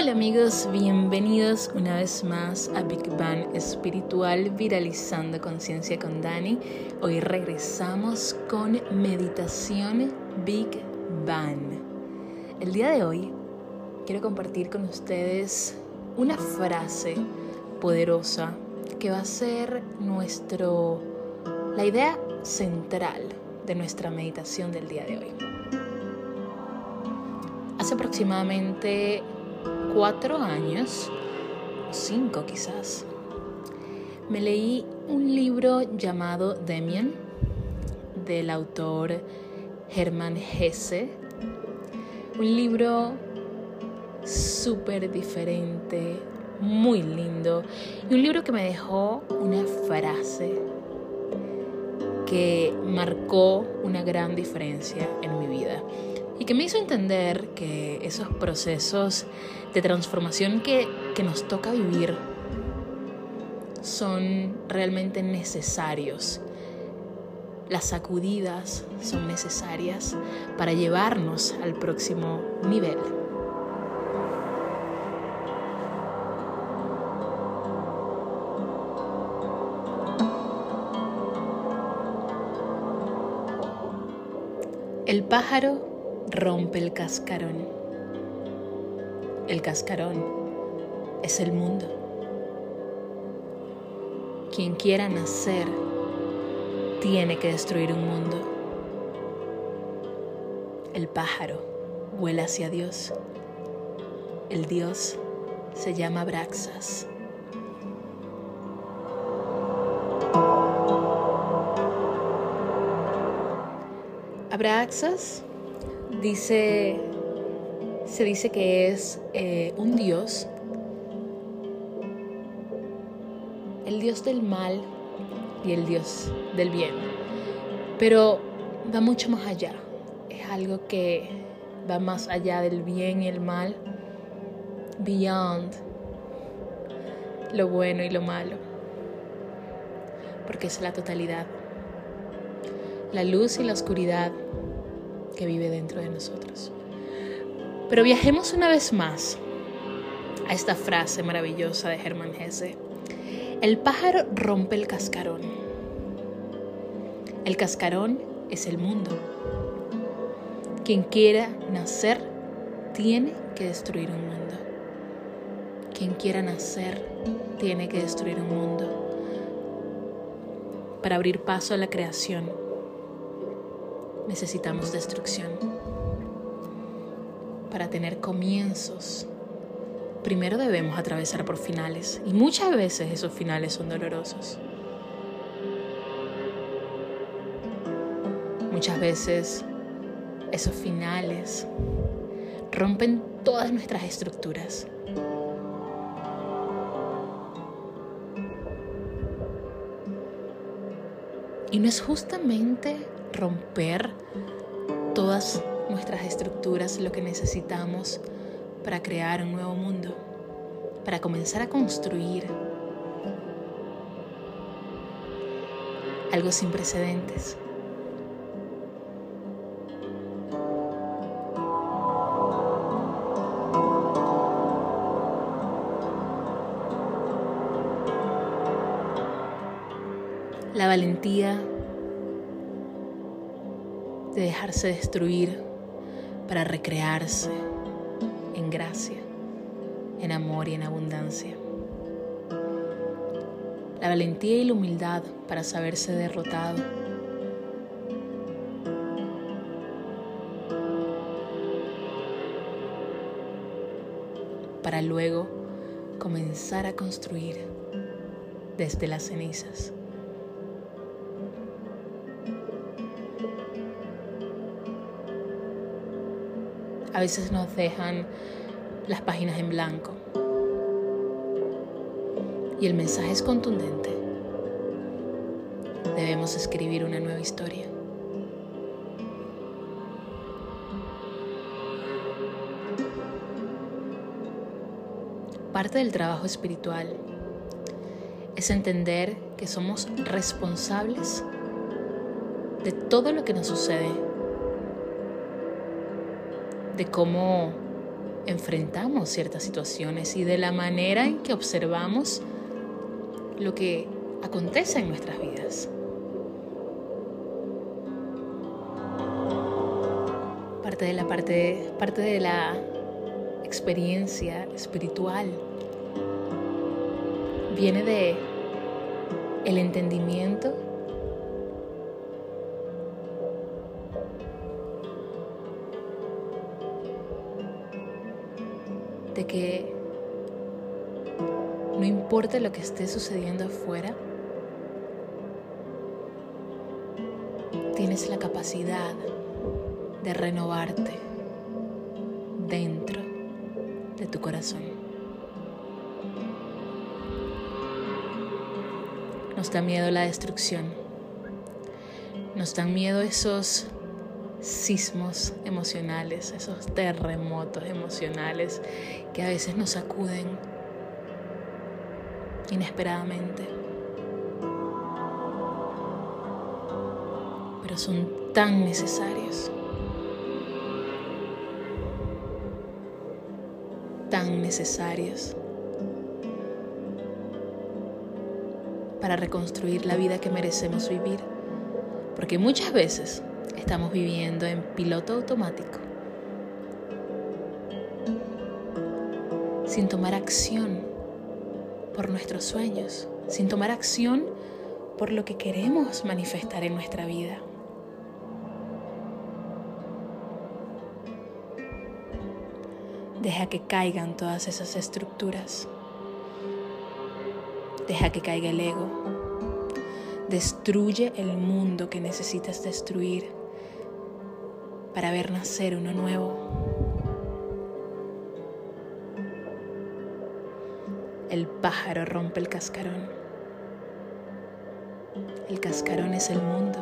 Hola amigos, bienvenidos una vez más a Big Bang Espiritual Viralizando Conciencia con Dani. Hoy regresamos con meditación Big Bang. El día de hoy quiero compartir con ustedes una frase poderosa que va a ser nuestro la idea central de nuestra meditación del día de hoy. Hace aproximadamente cuatro años, cinco quizás, me leí un libro llamado Demian del autor Hermann Hesse. Un libro súper diferente, muy lindo y un libro que me dejó una frase que marcó una gran diferencia en mi vida y que me hizo entender que esos procesos de transformación que, que nos toca vivir son realmente necesarios. Las sacudidas son necesarias para llevarnos al próximo nivel. El pájaro rompe el cascarón. El cascarón es el mundo. Quien quiera nacer tiene que destruir un mundo. El pájaro vuela hacia Dios. El Dios se llama Braxas. Abraxas dice, se dice que es eh, un dios, el dios del mal y el dios del bien, pero va mucho más allá, es algo que va más allá del bien y el mal, beyond lo bueno y lo malo, porque es la totalidad. La luz y la oscuridad que vive dentro de nosotros. Pero viajemos una vez más a esta frase maravillosa de Hermann Hesse. El pájaro rompe el cascarón. El cascarón es el mundo. Quien quiera nacer tiene que destruir un mundo. Quien quiera nacer tiene que destruir un mundo para abrir paso a la creación necesitamos destrucción. Para tener comienzos, primero debemos atravesar por finales y muchas veces esos finales son dolorosos. Muchas veces esos finales rompen todas nuestras estructuras. Y no es justamente romper todas nuestras estructuras, lo que necesitamos para crear un nuevo mundo, para comenzar a construir algo sin precedentes. La valentía de dejarse destruir para recrearse en gracia, en amor y en abundancia. La valentía y la humildad para saberse derrotado. Para luego comenzar a construir desde las cenizas. A veces nos dejan las páginas en blanco. Y el mensaje es contundente. Debemos escribir una nueva historia. Parte del trabajo espiritual es entender que somos responsables de todo lo que nos sucede de cómo enfrentamos ciertas situaciones y de la manera en que observamos lo que acontece en nuestras vidas. Parte de la parte, parte de la experiencia espiritual viene de el entendimiento que no importa lo que esté sucediendo afuera, tienes la capacidad de renovarte dentro de tu corazón. Nos da miedo la destrucción. Nos dan miedo esos sismos emocionales, esos terremotos emocionales que a veces nos sacuden inesperadamente. Pero son tan necesarios. Tan necesarios para reconstruir la vida que merecemos vivir. Porque muchas veces estamos viviendo en piloto automático, sin tomar acción por nuestros sueños, sin tomar acción por lo que queremos manifestar en nuestra vida. Deja que caigan todas esas estructuras. Deja que caiga el ego. Destruye el mundo que necesitas destruir para ver nacer uno nuevo. El pájaro rompe el cascarón. El cascarón es el mundo.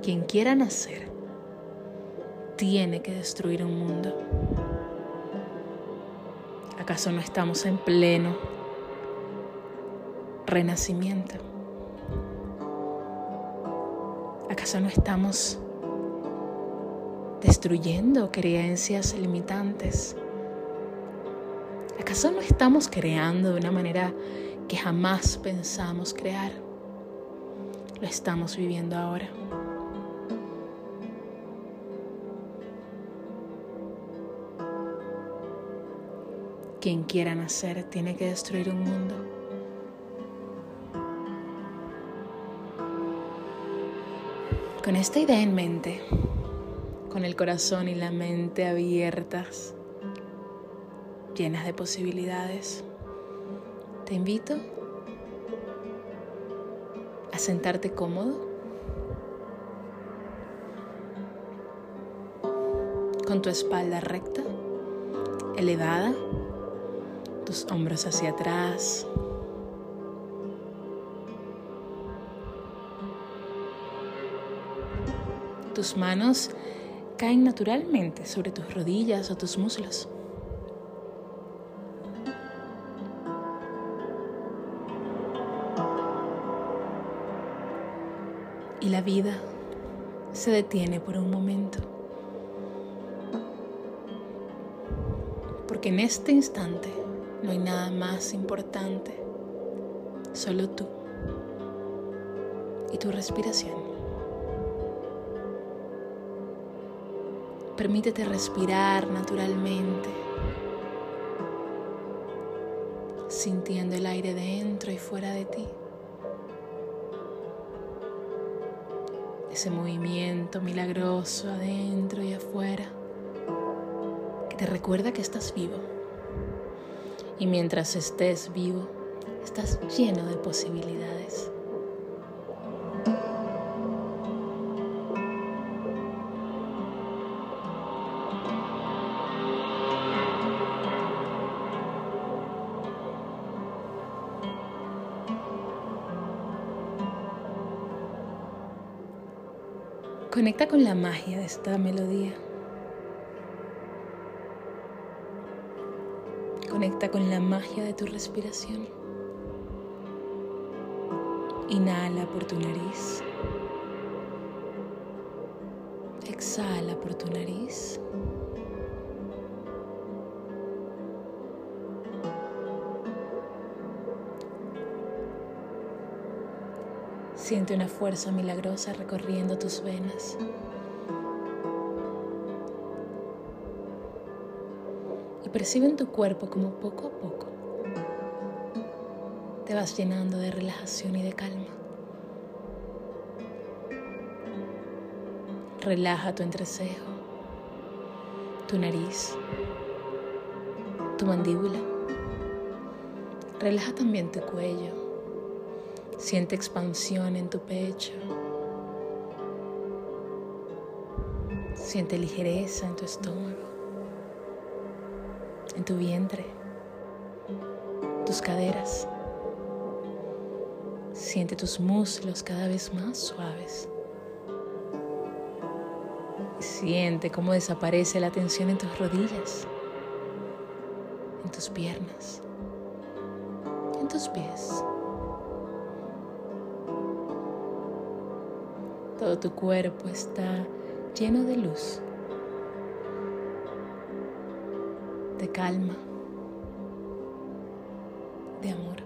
Quien quiera nacer tiene que destruir un mundo. ¿Acaso no estamos en pleno renacimiento? ¿Acaso no estamos destruyendo creencias limitantes? ¿Acaso no estamos creando de una manera que jamás pensamos crear? Lo estamos viviendo ahora. Quien quiera nacer tiene que destruir un mundo. Con esta idea en mente, con el corazón y la mente abiertas, llenas de posibilidades, te invito a sentarte cómodo, con tu espalda recta, elevada, tus hombros hacia atrás. Tus manos caen naturalmente sobre tus rodillas o tus muslos. Y la vida se detiene por un momento. Porque en este instante no hay nada más importante, solo tú y tu respiración. Permítete respirar naturalmente, sintiendo el aire dentro y fuera de ti. Ese movimiento milagroso adentro y afuera que te recuerda que estás vivo. Y mientras estés vivo, estás lleno de posibilidades. Conecta con la magia de esta melodía. Conecta con la magia de tu respiración. Inhala por tu nariz. Exhala por tu nariz. Siente una fuerza milagrosa recorriendo tus venas. Y percibe en tu cuerpo como poco a poco te vas llenando de relajación y de calma. Relaja tu entrecejo, tu nariz, tu mandíbula. Relaja también tu cuello Siente expansión en tu pecho. Siente ligereza en tu estómago, en tu vientre, tus caderas. Siente tus muslos cada vez más suaves. siente cómo desaparece la tensión en tus rodillas, en tus piernas, en tus pies. Todo tu cuerpo está lleno de luz, de calma, de amor.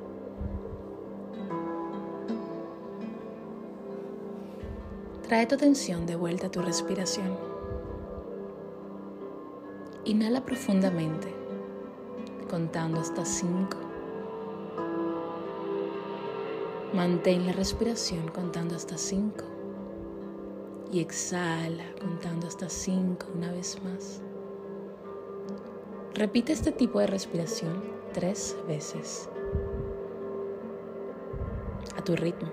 Trae tu atención de vuelta a tu respiración. Inhala profundamente, contando hasta cinco. Mantén la respiración contando hasta cinco y exhala contando hasta cinco una vez más. Repite este tipo de respiración tres veces a tu ritmo.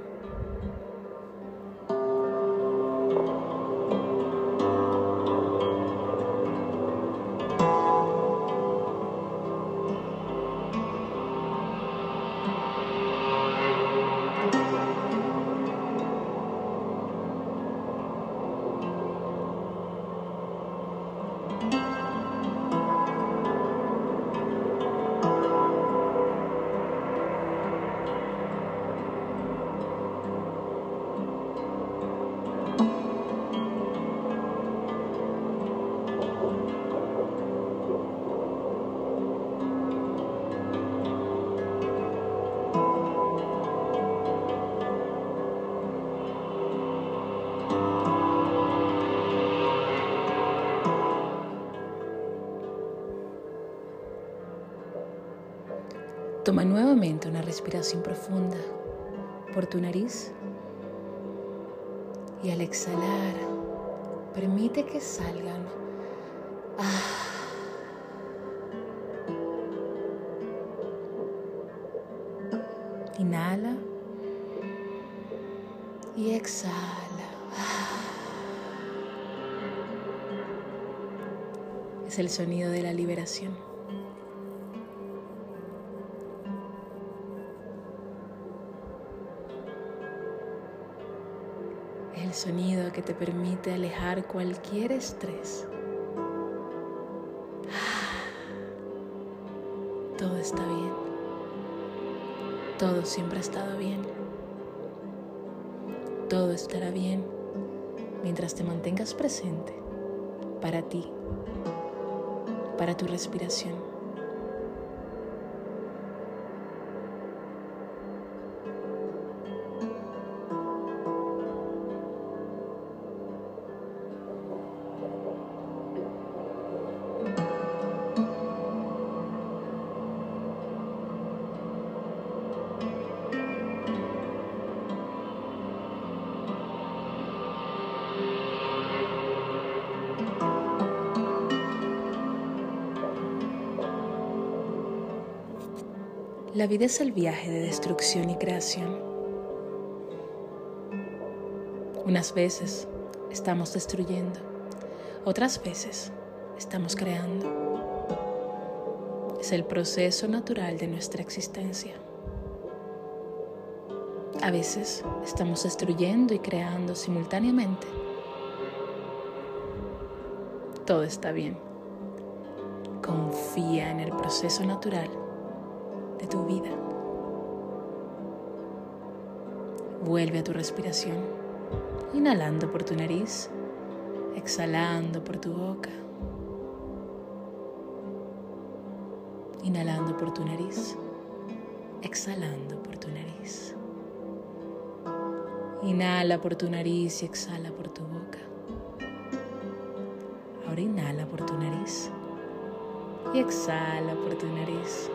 Toma nuevamente una respiración profunda por tu nariz y al exhalar permite que salgan. Ah. Inhala y exhala. Ah. Es el sonido de la liberación. Sonido que te permite alejar cualquier estrés. Todo está bien. Todo siempre ha estado bien. Todo estará bien mientras te mantengas presente para ti, para tu respiración. Vida es el viaje de destrucción y creación. Unas veces estamos destruyendo, otras veces estamos creando. Es el proceso natural de nuestra existencia. A veces estamos destruyendo y creando simultáneamente. Todo está bien. Confía en el proceso natural tu vida. Vuelve a tu respiración, inhalando por tu nariz, exhalando por tu boca. Inhalando por tu nariz, exhalando por tu nariz. Inhala por tu nariz y exhala por tu boca. Ahora inhala por tu nariz y exhala por tu nariz.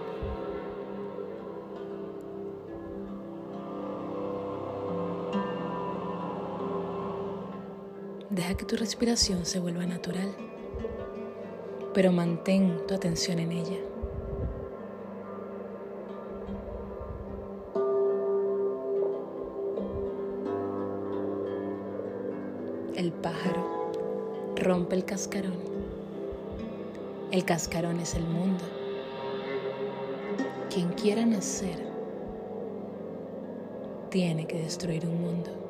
Deja que tu respiración se vuelva natural, pero mantén tu atención en ella. El pájaro rompe el cascarón. El cascarón es el mundo. Quien quiera nacer tiene que destruir un mundo.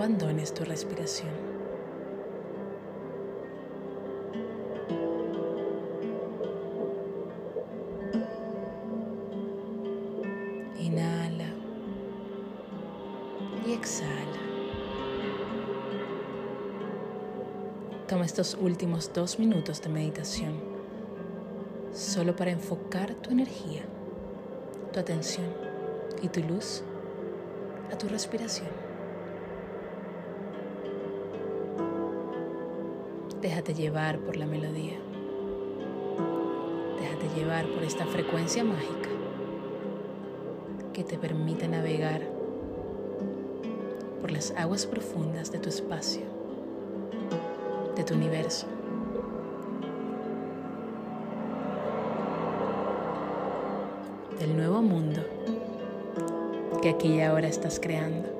Abandones tu respiración. Inhala y exhala. Toma estos últimos dos minutos de meditación solo para enfocar tu energía, tu atención y tu luz a tu respiración. Déjate llevar por la melodía. Déjate llevar por esta frecuencia mágica que te permite navegar por las aguas profundas de tu espacio, de tu universo. del nuevo mundo que aquí y ahora estás creando.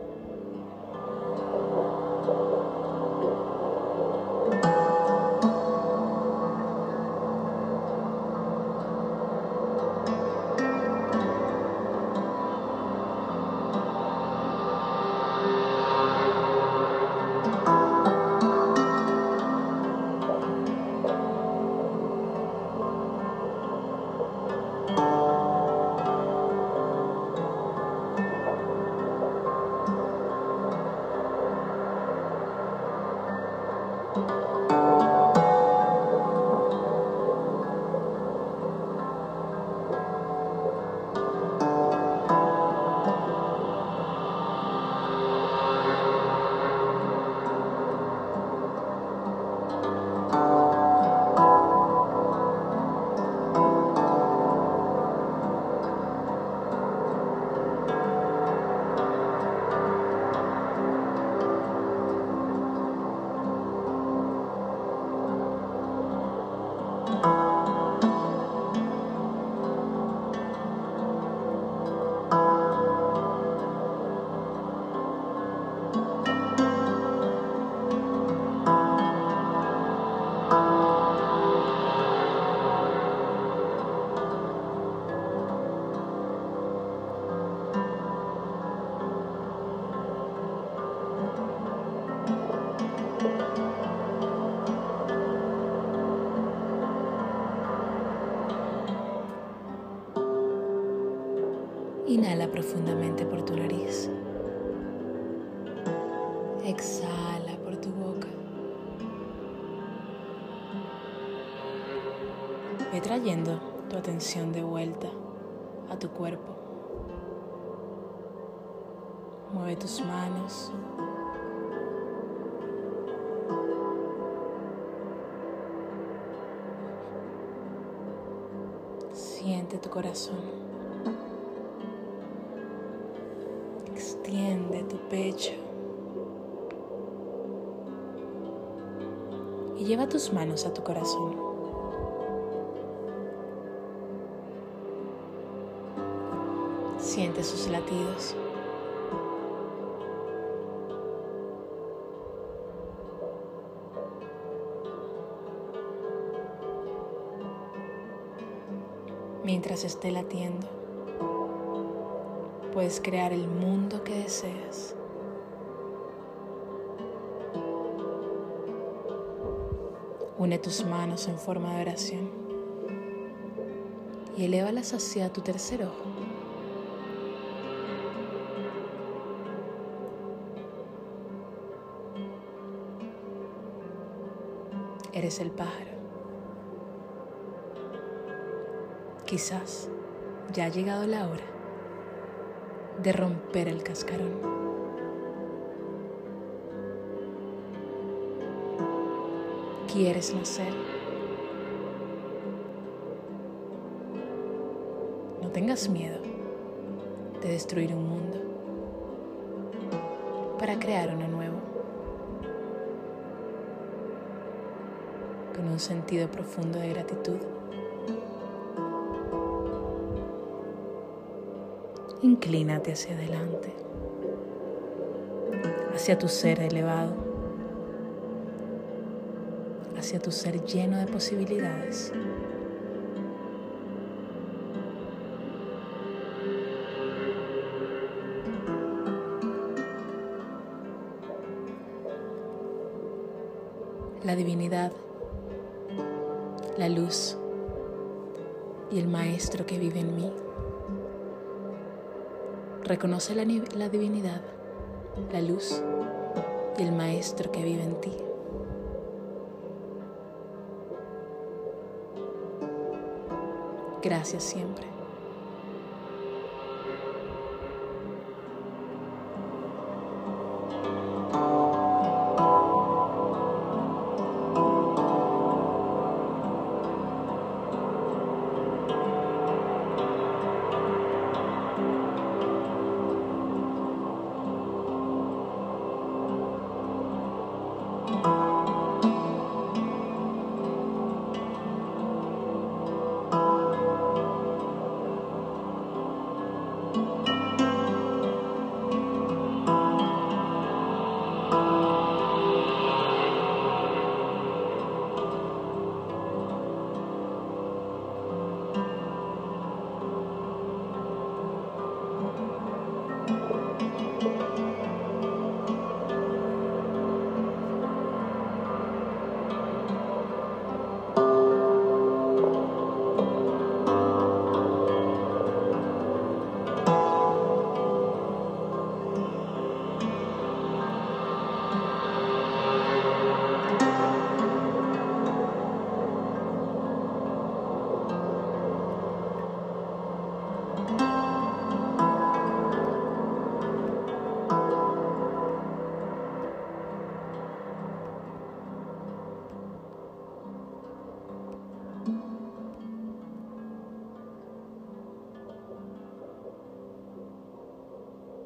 Inhala profundamente por tu nariz. Exhala por tu boca. Ve trayendo tu atención de vuelta a tu cuerpo. Mueve tus manos. Siente tu corazón. Extiende tu pecho. Y lleva tus manos a tu corazón. Siente sus latidos. mientras esté latiendo puedes crear el mundo que deseas. Une tus manos en forma de oración y elévalas hacia tu tercer ojo. Eres el pájaro. Quizás ya ha llegado la hora de romper el cascarón. quieres nacer. No tengas miedo de destruir un mundo para crear uno nuevo. Con un sentido profundo de gratitud. Inclínate hacia adelante, hacia tu ser elevado hacia tu ser lleno de posibilidades. La divinidad, la luz y el maestro que vive en mí. Reconoce la, divinidad, la luz y el maestro que vive en ti. Gracias siempre.